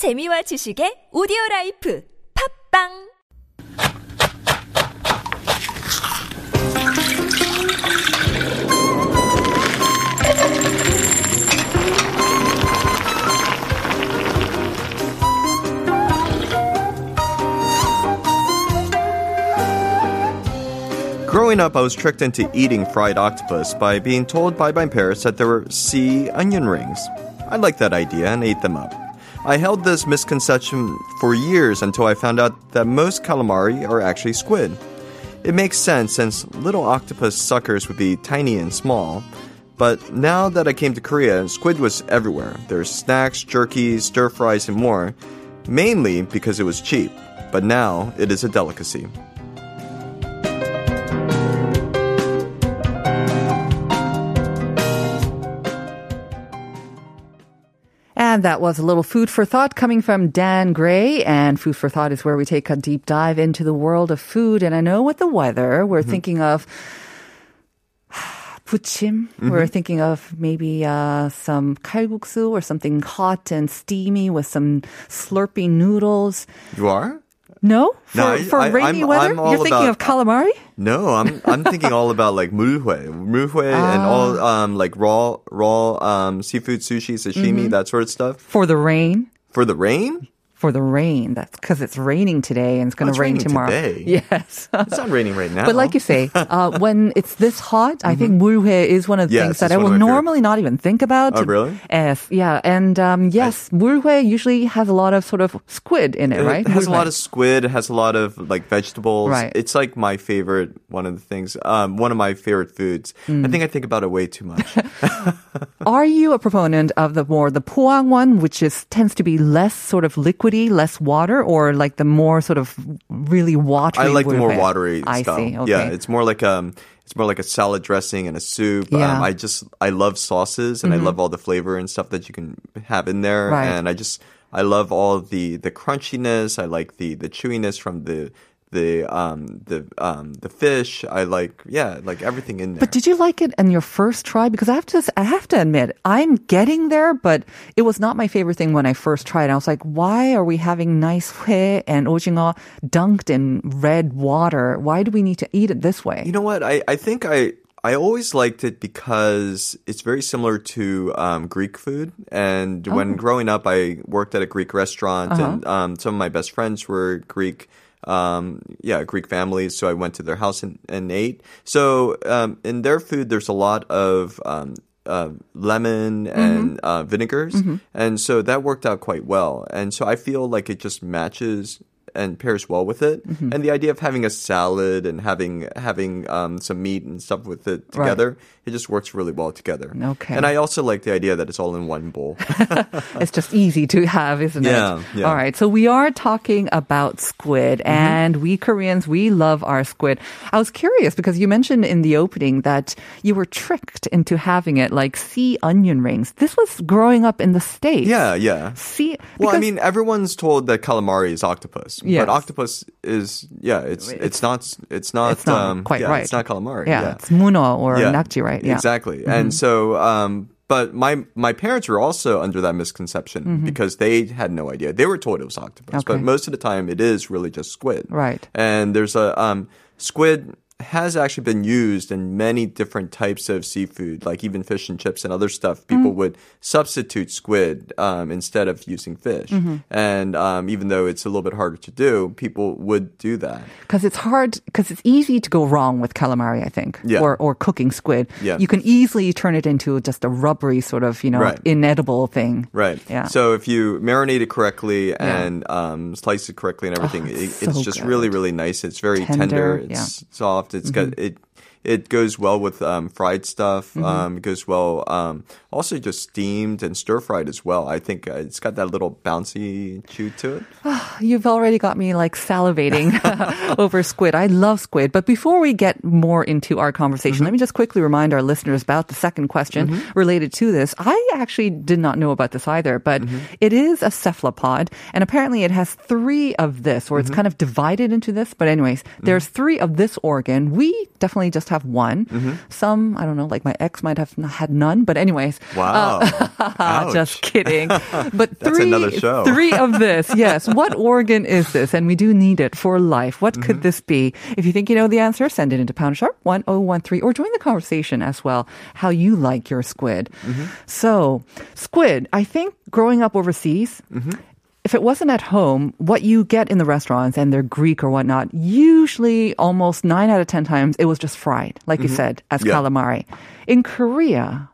재미와 지식의 오디오 라이프 팝빵 Growing up, I was tricked into eating fried octopus by being told by my parents that there were sea onion rings. I liked that idea and ate them up. I held this misconception for years until I found out that most calamari are actually squid. It makes sense since little octopus suckers would be tiny and small. But now that I came to Korea, squid was everywhere. There's snacks, jerkies, stir fries, and more. Mainly because it was cheap. But now it is a delicacy. And that was a little food for thought coming from Dan Gray. And food for thought is where we take a deep dive into the world of food. And I know with the weather, we're thinking of 부침. We're thinking of maybe uh, some kalguksu or something hot and steamy with some slurpy noodles. You are? No, for, No, I- for I- rainy I'm- weather, I'm you're thinking of about- calamari. No, I'm I'm thinking all about like mulhue, mulhue, and all um like raw raw um seafood sushi, sashimi, that sort of stuff. For the rain. For the rain, For the rain. That's because it's raining today and it's going Oh, to rain tomorrow. today. Yes. it's not raining right now. But like you say, uh, when it's this hot, I think mulhue is one of the Yes, things that I will normally not even think about. Oh, really? Yes, yeah. And um, yes, mulhue usually has a lot of sort of squid in it, It right? It has a lot of squid. It has a lot of like vegetables. Right. It's like my favorite. One of the things. Um, one of my favorite foods. Mm. I think I think about it way too much. Are you a proponent of the more the Pohang one, which is tends to be less sort of liquidy, less water, or like the more sort of really watery? I like the more watery I style. see. Okay. Yeah, it's more like um, it's more like a salad dressing and a soup. Yeah. Mm-hmm. Um, I just I love sauces and I love all the flavor and stuff that you can have in there. Right. And I just I love all the the crunchiness. I like the the chewiness from the the um the um the fish. I like yeah like everything in there. But did you like it in your first try? Because I have to, I have to admit, I'm getting there, but it was not my favorite thing when I first tried. I was like, why are we having nice 회 and ojingo dunked in red water? Why do we need to eat it this way? You know what? I, I think I I always liked it because it's very similar to um, Greek food. And Oh. when growing up, I worked at a Greek restaurant, Uh-huh. and um, some of my best friends were Greek. Um, yeah, Greek families. So I went to their house and, and ate. So um, in their food, there's a lot of um, uh, lemon Mm-hmm. and uh, vinegars, and so that worked out quite well. And so I feel like it just matches and pairs well with it. Mm-hmm. And the idea of having a salad and having having um, some meat and stuff with it Right. together, it just works really well together. Okay. And I also like the idea that it's all in one bowl. It's just easy to have, isn't Yeah, it? yeah. All right. So we are talking about squid Mm-hmm. and we Koreans, we love our squid. I was curious because you mentioned in the opening that you were tricked into having it like sea onion rings. This was growing up in the States. yeah, yeah. Sea, Well, I mean, everyone's told that calamari is octopus, Yes. but octopus is yeah, it's it's, not it's not it's not um, quite yeah, right. It's not calamari. yeah, yeah. it's muno or Yeah, nakji, right? Yeah. Mm-hmm. Exactly. And so, um, but my my parents were also under that misconception because they had no idea. They were told it was octopus, Mm-hmm. Okay. but most of the time it is really just squid. Right. And there's a um, squid has actually been used in many different types of seafood, like even fish and chips and other stuff. Mm. People would substitute squid um, instead of using fish. Mm-hmm. And um, even though it's a little bit harder to do, people would do that. Because it's hard, because it's easy to go wrong with calamari, I think, Yeah. or or cooking squid. Yeah. You can easily turn it into just a rubbery sort of, you know, Right. inedible thing. Right. Yeah. So if you marinate it correctly Yeah. and um, slice it correctly and everything, Oh, it, it's it's so just good. really, really nice. It's very Tender, tender. yeah. It's soft. It's got Mm-hmm. it. It goes well with um, fried stuff. Um, it goes well, um, also just steamed and stir fried as well. I think uh, it's got that little bouncy chew to it. You've already got me like salivating over squid. I love squid. But before we get more into our conversation, mm-hmm. let me just quickly remind our listeners about the second question mm-hmm. related to this. I actually did not know about this either, but mm-hmm. it is a cephalopod. And apparently it has three of this, or it's kind of divided into this. But anyways, there's three of this organ. We definitely just just have one. Mm-hmm. Some, I don't know, like my ex might have had none. But anyways, Wow. Ouch. just kidding. But That's three, another show. three of this. Yes. What organ is this? And we do need it for life. What Mm-hmm. could this be? If you think you know the answer, send it into pound sharp 1013 or join the conversation as well. How you like your squid. Mm-hmm. So squid, I think growing up overseas, Mm-hmm. if it wasn't at home, what you get in the restaurants and they're Greek or whatnot, usually almost nine out of 10 times it was just fried, like you said, as Mm-hmm. Yeah. calamari. In Korea,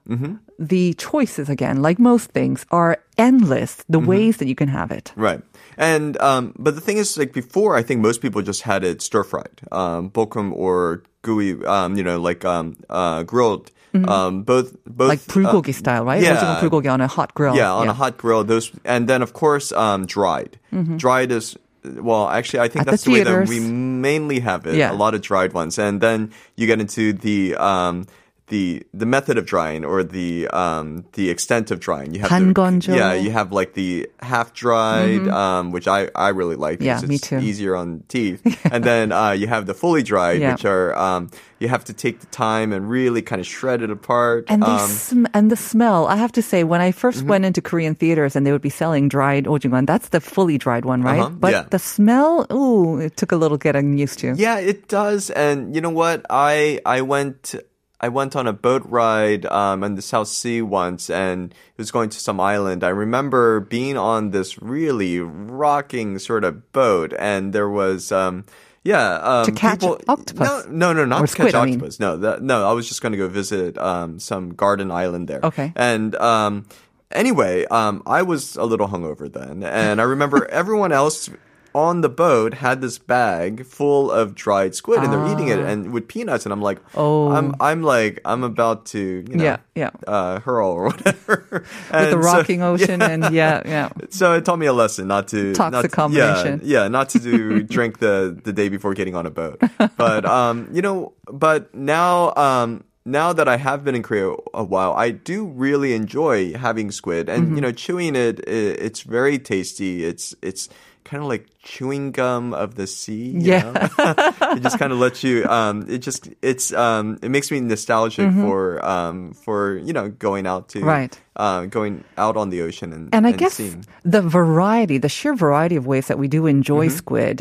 the choices again, like most things, are endless. The mm-hmm. ways that you can have it. Right. And um, but the thing is, like before, I think most people just had it stir fried, um, bokum or gooey, um, you know, like um, uh, grilled. Mm-hmm. Um, both, both like bulgogi uh, style, right? Yeah, bulgogi on a hot grill. Yeah, on yeah. a hot grill. Those, and then of course, um, dried. Mm-hmm. Dried is well, actually, I think At that's the, the, way that we mainly have it. Yeah. A lot of dried ones, and then you get into the um, the the method of drying or the um the extent of drying. You have the, yeah, you have like the half dried, mm-hmm. um, which I I really like. Yeah, me too. Easier on teeth, and then uh, you have the fully dried, yeah. which are um, you have to take the time and really kind of shred it apart. And um, sm- and the smell. I have to say, when I 1st mm-hmm. went into Korean theaters and they would be selling dried ojigon, that's the fully dried one, right? Uh-huh, but yeah. the smell, ooh, it took a little getting used to. Yeah, it does. And you know what? I I went I went on a boat ride um, in the South Sea once, and it was going to some island. I remember being on this really rocking sort of boat, and there was. Um, yeah, um, To catch people, octopus? No, no, no, not to catch squid, I mean. octopus. No, that, no. I was just going to go visit um, some garden island there. Okay. and um, anyway, um, I was a little hungover then, and I remember everyone else on the boat had this bag full of dried squid, and they're eating it and with peanuts, and I'm like, Ah. Oh. I'm, I'm like, I'm about to, you know, Yeah, yeah. Uh, hurl or whatever. With the so- rocking ocean and yeah, yeah. so it taught me a lesson not to Toxic not to, combination. Yeah, yeah, not to do drink the the day before getting on a boat. But um, you know, but now um. Now that I have been in Korea a while, I do really enjoy having squid, and Mm-hmm. you know, chewing it, i it's very tasty. It's it's kind of like chewing gum of the sea. you Yeah. know? it just kind of lets you. Um, it just it's um, it makes me nostalgic for um, for you know going out to Mm-hmm. Right. uh, going out on the ocean and And I guess seeing. the variety, the sheer variety of ways that we do enjoy Mm-hmm. squid,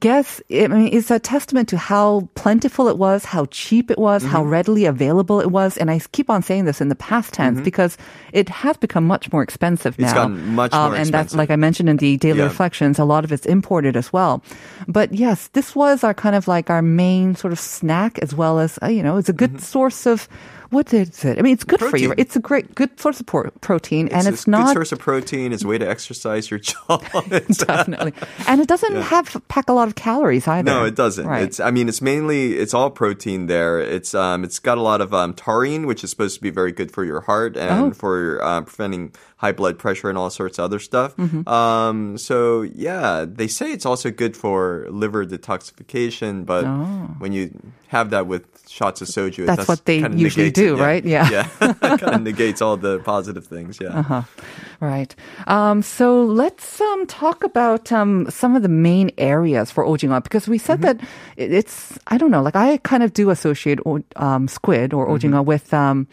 guess I mean it's a testament to how plentiful it was, how cheap it was, how Mm-hmm. readily available it was. And I keep on saying this in the past tense because it has become much more expensive Mm-hmm. It's now. gotten much more And that's like I mentioned in the daily Yeah. reflections, a lot of it's imported as well. But yes, this was our kind of like our main sort of snack as well as uh, you know, it's a good source of. What is it? I mean, it's good for you. It's a great, good source of pro- protein, and it's it's a not good source of protein. It's a way to exercise your jaw. It's- definitely. And it doesn't have pack a lot of calories either. no, it doesn't. Right. It's I mean, it's mainly it's all protein there. It's um it's got a lot of um taurine, which is supposed to be very good for your heart and Oh. for uh, preventing high blood pressure and all sorts of other stuff. Mm-hmm. Um, so yeah, they say it's also good for liver detoxification, but when you have that with shots of soju, Oh. That's what they usually it. do, right? Yeah. yeah, kind of negates all the positive things. Yeah. Uh-huh. Right. Um, so let's um, talk about um, some of the main areas for ojinga because we said Mm-hmm. that it's I don't know like I kind of do associate o- um, squid or Mm-hmm. ojinga with um,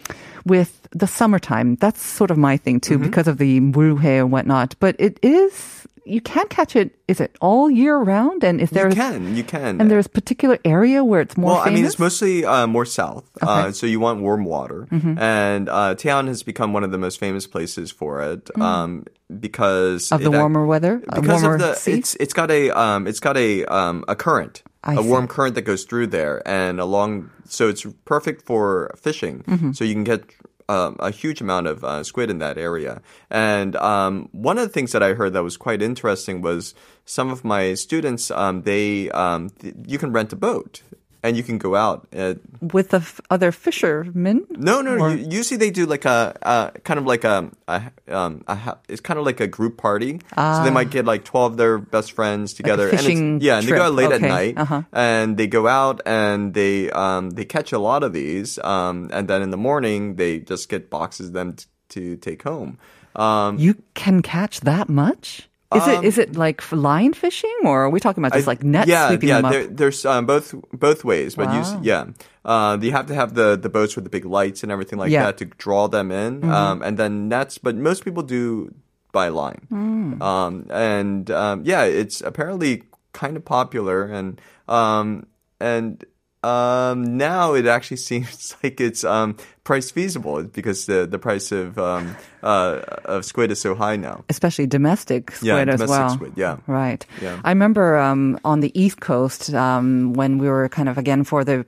with the summertime. That's sort of my thing too Mm-hmm. because of the 물회 and whatnot. But it is you can't catch it. Is it all year round? And is there You can, you can. and there's a particular area where it's more well, I mean, it's mostly uh, more south, uh, Okay. Mm-hmm. so you want warm water, and uh, has become one of the most famous places for it um, because Mm. of the it warmer weather, Because warmer of the, sea? it's it's got a um, it's got a um, a current, I a see. warm current that goes through there, and along, so it's perfect for fishing. Mm-hmm. So you can get um, a huge amount of uh, squid in that area. And um, one of the things that I heard that was quite interesting was some of my students, um, they um, th- you can rent a boat and you can go out. Uh, with the f- other fishermen. no, no, you, usually they do like a, a kind of like a, a, um, a ha- it's kind of like a group party. so they might get like twelve of their best friends together. and Ah. fishing it's, yeah, and they go out late Okay, at night, uh-huh. and they go out and they um, they catch a lot of these, um, and then in the morning they just get boxes of them t- to take home. Um, You can catch that much? Is it is it like line fishing or are we talking about just I- like net yeah, sweeping yeah, them up? there- there's um, both both ways, but you, yeah, uh, you have to have the the boats with the big lights and everything like Yeah. Mm-hmm. that to draw them in, um, and then nets. But most people do by line, Mm. um, and um, yeah, it's apparently kind of popular, and um, and um, now it actually seems like it's um, price feasible because the the price of um, uh, of squid is so high now. especially domestic squid as well. Yeah, as domestic well. squid, yeah. Right. Yeah. I remember um, on the East Coast um, when we were kind of again for the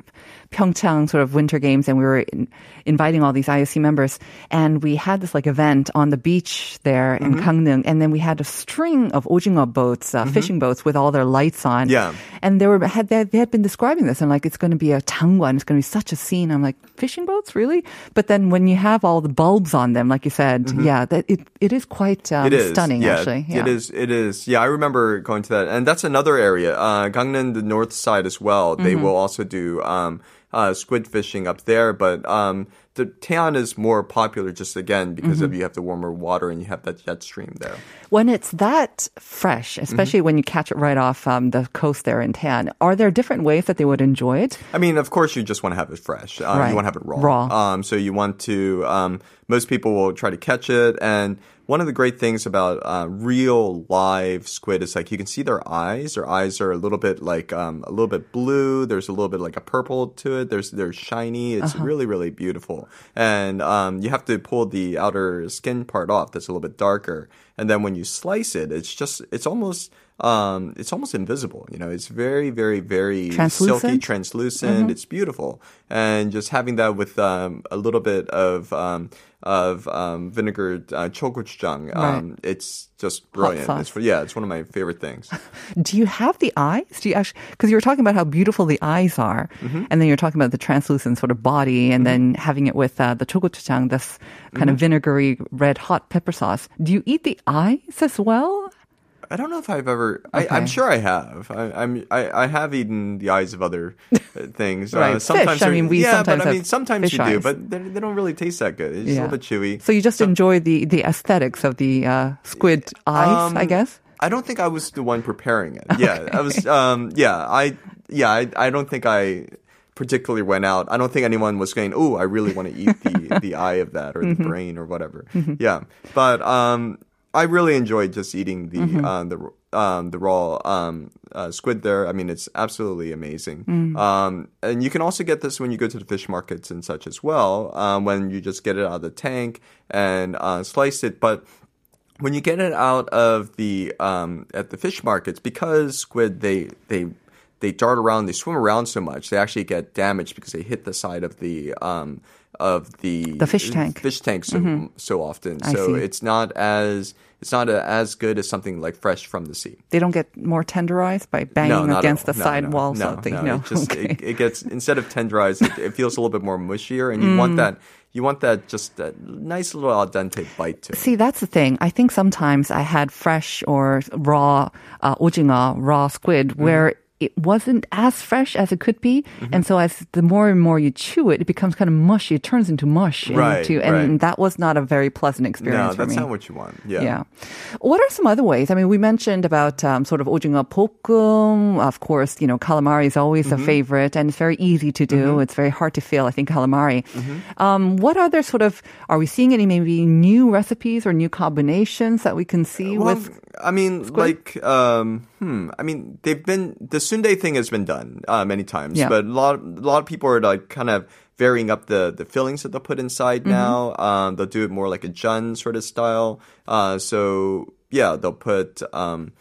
Pyeongchang sort of winter games, and we were in, inviting all these IOC members, and we had this like event on the beach there in Mm-hmm. Gangneung, and then we had a string of ojingo boats, uh, fishing boats with all their lights on. Yeah. And they were had they, they had been describing this and like it's going to be a tangwan, it's going to be such a scene. I'm like fishing boats, really? But then when you have all the bulbs on them, like you said, yeah, that it it is quite um, Mm-hmm. It is stunning yeah, actually. Yeah. It is. It is. Yeah, I remember going to that, and that's another area. Uh, Gangneung, the north side as well. They Mm-hmm. will also do um, uh, squid fishing up there, but um, the Taean is more popular just again because Mm-hmm. of you have the warmer water and you have that jet stream there. When it's that fresh, especially Mm-hmm. when you catch it right off um, the coast there in Taean, are there different ways that they would enjoy it? I mean, of course, you just want to have it fresh. Uh, Right. You want to have it raw. Raw. Um, so you want to. Um, most people will try to catch it, and one of the great things about uh, real live squid is like you can see their eyes. Their eyes are a little bit like um, a little bit blue. There's a little bit like a purple to it. There's they're shiny. It's Uh-huh. really really beautiful, and um, you have to pull the outer skin part off. That's a little bit darker, and then when you slice it, it's just it's almost. Um, it's almost invisible, you know. It's very, very, very silky, Translucent? translucent. It's beautiful, and just having that with um, a little bit of um, of um, vinegar uh, chogochujang, um, it's just brilliant. It's, yeah, it's one of my favorite things. Do you have the eyes? Do you actually? Because you were talking about how beautiful the eyes are, Mm-hmm. and then you're talking about the translucent sort of body, and then having it with uh, the chogochujang, this kind Mm-hmm. of vinegary red hot pepper sauce. Do you eat the eyes as well? I don't know if I've ever. I, Okay. I'm sure I have. I, I'm. I, I have eaten the eyes of other uh, things. Right. Uh, sometimes Fish, I mean, we yeah, sometimes but I mean, sometimes you do, but they're- they don't really taste that good. It's a little bit chewy. So you just enjoy the the aesthetics of the uh, squid eyes, I Um, guess. I don't think I was the one preparing it. Yeah, I was. Um, yeah, I. Yeah, I. I don't think I particularly went out. I don't think anyone was saying, "Oh, I really want to eat the the eye of that or the Mm-hmm. brain or whatever." Yeah, but um, I really enjoyed just eating the Mm-hmm. uh, the um, the raw um, uh, squid there. I mean, it's absolutely amazing. Mm. Um, and you can also get this when you go to the fish markets and such as well. Um, when you just get it out of the tank and uh, slice it, but when you get it out of the um, at the fish markets, because squid they they they dart around, they swim around so much, they actually get damaged because they hit the side of the um, of the The fish tank. fish tank so so often. I so see. it's not as it's not a, as good as something like fresh from the sea. They don't get more tenderized by banging at against the No, side no, walls no, no, No, It just okay. it, it gets instead of tenderized, it, it feels a little bit more mushier, and you Mm. want that you want that just that nice little al dente bite to it. See, that's the thing. I think sometimes I had fresh or raw uh, raw squid, Mm-hmm. where it wasn't as fresh as it could be, Mm-hmm. and so as the more and more you chew it, it becomes kind of mushy. It turns into mush, Right, into, and right. that was not a very pleasant experience No, for that's not what you want. Yeah. Yeah. What are some other ways? I mean, we mentioned about um, sort of ojinga pokum. Of course, you know, calamari is always Mm-hmm. a favorite and it's very easy to do. It's very hard to fail, I think, calamari. Mm-hmm. Um, what other sort of, are we seeing any maybe new recipes or new combinations that we can see Well, with? I mean, like, um, hmm. I mean, they've been the sundae thing has been done uh, many times, Yeah. but a lot, a lot of people are like kind of varying up the the fillings that they'll put inside Mm-hmm. now. Um, they'll do it more like a jun sort of style. Uh, so yeah, they'll put um.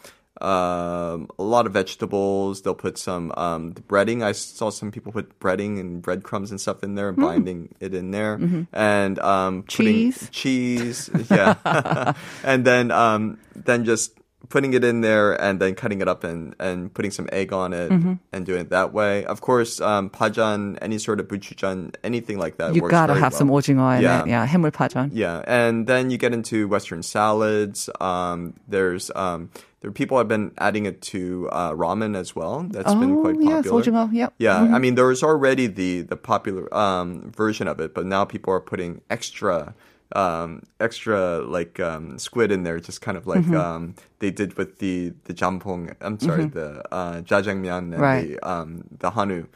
Um, a lot of vegetables. They'll put some um, the breading. I saw some people put breading and breadcrumbs and stuff in there, and binding it in there, and um. Mm-hmm. Cheese. cheese, yeah, and then um, then just putting it in there and then cutting it up and, and putting some egg on it mm-hmm. and doing it that way. Of course, um, pajan, any sort of buchujan, anything like that. You gotta have well. some ojinger in yeah. it. Yeah, 해물 pajan. Yeah, and then you get into Western salads. Um, there's um, there are people have been adding it to uh, ramen as well. That's oh, been quite popular. Yes, ojinger, yep. Yeah, mm-hmm. I mean there is already the the popular um, version of it, but now people are putting extra um, extra like um, squid in there, just kind of like Mm-hmm. um, they did with the the jampong. I'm sorry, the uh, jajangmyeon and Right. the um, the hanu.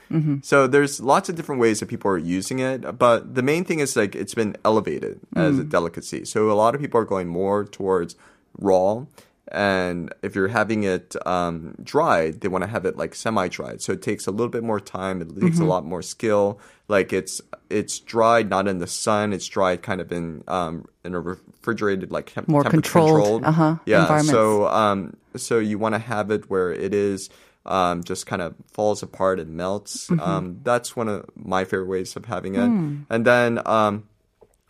So there's lots of different ways that people are using it, but the main thing is like it's been elevated as a delicacy. So a lot of people are going more towards raw. And if you're having it um, dried, they want to have it like semi-dried. So it takes a little bit more time. It takes a lot more skill. Like it's it's dried not in the sun. It's dried kind of in um, in a refrigerated like temp- More temperature controlled, uh-huh, yeah. So um, so you want to have it where it is um, just kind of falls apart and melts. Mm-hmm. Um, that's one of my favorite ways of having it. Hmm. And then. Um,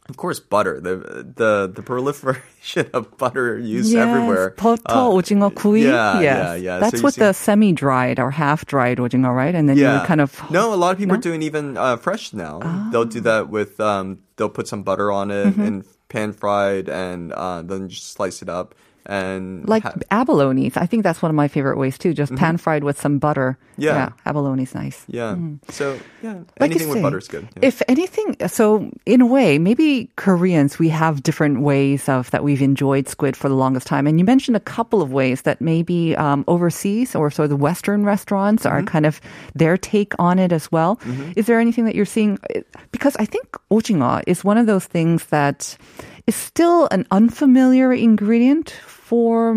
of course, butter. The the the proliferation of butter used yes, everywhere. 버터, Uh, 오징어 구이. yeah, yes. yeah, yeah. That's So you with see- the semi-dried or half-dried 오징어, right? And then you yeah. would kind of no. A lot of people No? are doing even uh, fresh now. Ah. They'll do that with um, they'll put some butter on it Mm-hmm. and pan fried, and uh, then just slice it up and like ha- abalones. I think that's one of my favorite ways too. Just pan fried with some butter. Mm-hmm. Yeah. abalone's nice. yeah. So yeah, Like anything with say, butter is good. Yeah. If anything, so in a way, maybe Koreans, we have different ways of that we've enjoyed squid for the longest time. And you mentioned a couple of ways that maybe um, overseas or sort of the Western restaurants are Mm-hmm. kind of their take on it as well. Is there anything that you're seeing? Because I think ojinga is one of those things that is still an unfamiliar ingredient for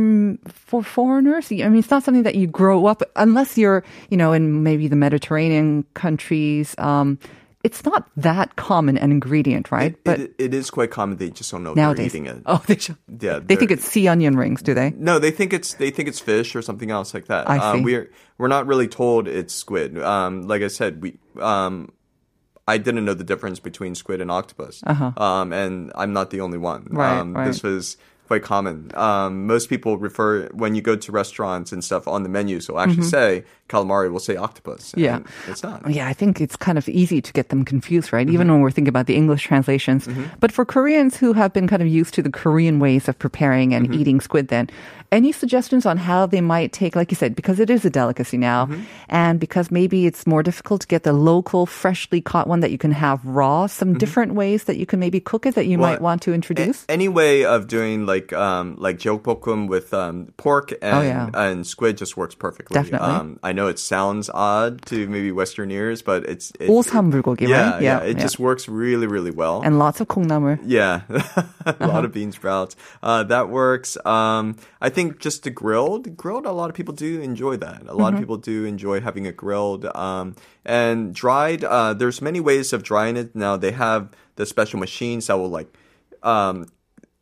for foreigners. I mean, it's not something that you grow up unless you're, you know, in maybe the Mediterranean countries. Um, it's not that common an ingredient, right? It- but it, it is quite common. They just don't know nowadays, they're eating it. oh, they, should, Yeah, they think it's sea onion rings, do they? No, they think it's they think it's fish or something else like that. I Uh, see. we're we're not really told it's squid. Um, like I said, we um, I didn't know the difference between squid and octopus. Uh-huh. Um, and I'm not the only one. Right, um, right. This was quite common. Um, most people refer when you go to restaurants and stuff on the menus, they'll actually say calamari. Will say octopus. Mm-hmm. Yeah. it's not. Yeah, I think it's kind of easy to get them confused, right? Mm-hmm. Even when we're thinking about the English translations. But for Koreans who have been kind of used to the Korean ways of preparing and Mm-hmm. eating squid, then any suggestions on how they might take, like you said, because it is a delicacy now, Mm-hmm. and because maybe it's more difficult to get the local, freshly caught one that you can have raw, some different ways that you can maybe cook it that you Mm-hmm. Well, might want to introduce? A- any way of doing like um like jeokbokkum with um pork and Oh, yeah. and squid just works perfectly. Definitely. Um, I know it sounds odd to maybe Western ears, but it's it, 오삼불고기, yeah, right? yeah, Yeah, It yeah. just works really, really well. and lots of 콩나물. yeah, a Uh-huh. lot of bean sprouts. Uh, that works. Um, I think just the grilled, grilled. A lot of people do enjoy that. A Mm-hmm. lot of people do enjoy having it grilled. Um, and dried. Uh, there's many ways of drying it. Now they have the special machines that will like, um,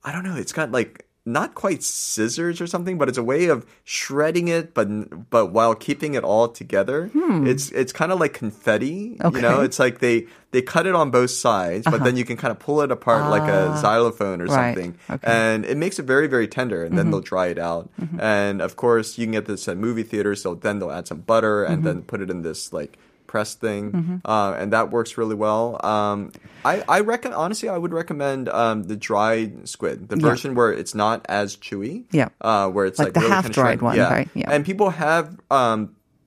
I don't know. It's got like not quite scissors or something, but it's a way of shredding it, but but while keeping it all together. It's it's kind of like confetti. You know, Hmm. Okay. Uh-huh. it's like they they cut it on both sides, but then you can kind of pull it apart like a xylophone or Ah. Right. something, Okay. Mm-hmm. and it makes it very very tender. And then they'll dry it out, and of course you can get this at movie theaters. So then they'll add some butter and then Mm-hmm. put it in this like press thing, uh, and that works really well. Um, I I reckon honestly, I would recommend um, the dried squid, the Yeah. version where it's not as chewy. Yeah. uh, where it's Like like, the really half-dried one, shredded. right? Yeah. and people have um,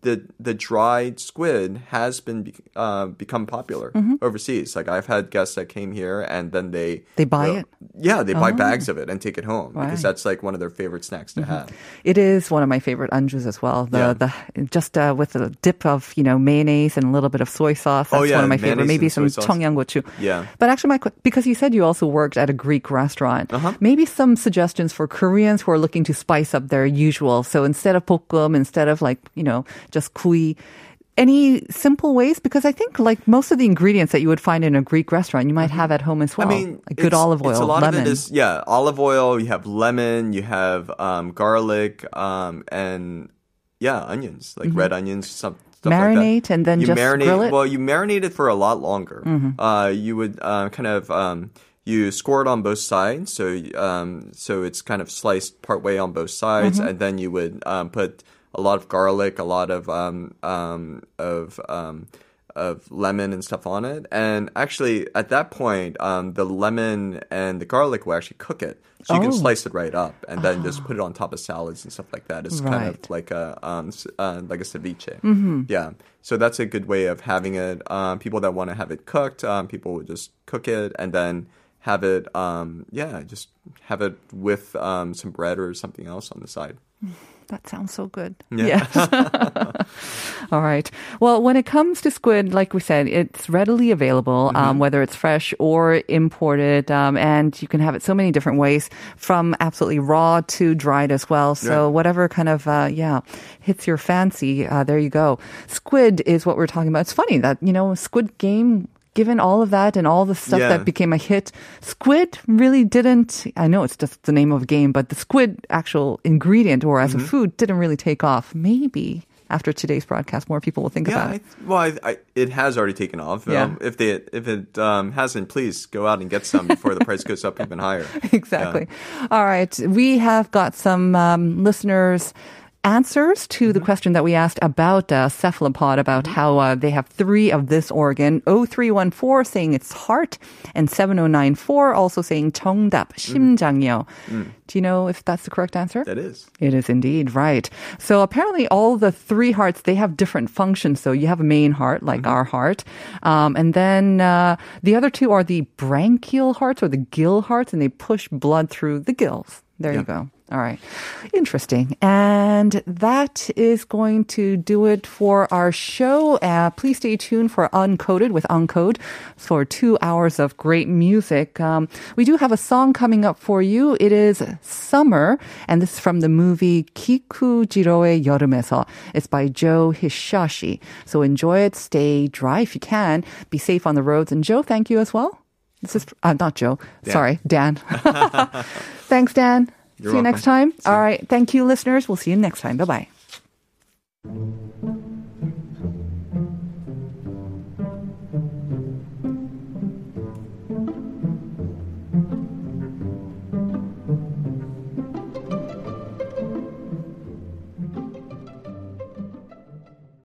the the dried squid has been be, uh, become popular mm-hmm. overseas. Like I've had guests that came here and then they they buy you know, it. Yeah, they oh. buy bags oh. of it and take it home right. because that's like one of their favorite snacks to mm-hmm. have. It is one of my favorite anjus as well. The yeah. the just uh, with a dip of you know mayonnaise and a little bit of soy sauce. Oh, that's oh, yeah, one of my favorite. Maybe some 청양gochu. Yeah. But actually, my because you said you also worked at a Greek restaurant. Uh-huh. Maybe some suggestions for Koreans who are looking to spice up their usual. So instead of pokum, instead of like you know just kui. Any simple ways? Because I think like most of the ingredients that you would find in a Greek restaurant, you might have at home as well. Mm-hmm. I mean, like good olive oil, It's a lot lemon. of it is yeah, olive oil. You have lemon. You have um, garlic um, and yeah, onions like red onions. Some stuff Mm-hmm. Marinate like that. and then you just marinate. grill it? Mm-hmm. Well, you marinate it for a lot longer. Uh, you would uh, kind of. Um, you score it on both sides, so um, so it's kind of sliced part way on both sides, Mm-hmm. and then you would um, put a lot of garlic, a lot of um, um, of um, of lemon and stuff on it. And actually, at that point, um, the lemon and the garlic will actually cook it. So you can Oh. slice it right up and then just put it on top of salads and stuff like that. It's kind of like a um, uh, like a ceviche. Mm-hmm. Yeah. So that's a good way of having it. Um, people that want to have it cooked, um, people would just cook it and then have it, um, yeah, just have it with um, some bread or something else on the side. That sounds so good. Yeah. Yes. All right. Well, when it comes to squid, like we said, it's readily available, um, whether it's fresh or imported, um, and you can have it so many different ways, from absolutely raw to dried as well. So Yeah. whatever kind of uh, yeah hits your fancy, uh, there you go. Squid is what we're talking about. It's funny that you know Squid Game. Given all of that and all the stuff Yeah. that became a hit, Squid really didn't. I know it's just the name of a game, but the squid actual ingredient or as a food didn't really take off. Maybe after today's broadcast, more people will think Yeah, about I, it. well, I, I, it has already taken off. Yeah. Um, if they if it um, hasn't, please go out and get some before the price goes up even higher. exactly. All right. We have got some um, listeners' answers to Mm-hmm. the question that we asked about uh, cephalopod, about how uh, they have three of this organ. 0314 saying it's heart, and 7094 also saying 정답, 심장이요. Do you know if that's the correct answer? Mm. That is. It is indeed right. So apparently, all the three hearts they have different functions. So you have a main heart, like our heart, um, and then uh, the other two are the branchial hearts or the gill hearts, and they push blood through the gills. There you go. All right. Interesting. And that is going to do it for our show. Uh, please stay tuned for Uncoded with Uncode for two hours of great music. Um, we do have a song coming up for you. It is Summer, and this is from the movie Kiku Jiroe 여름에서. It's by Joe Hisaishi. So enjoy it. Stay dry if you can. Be safe on the roads. And Joe, thank you as well. This is uh, not Joe. Sorry, Dan. Thanks, Dan. You're see you next welcome. time. All right. Thank you, listeners. We'll see you next time. Bye bye.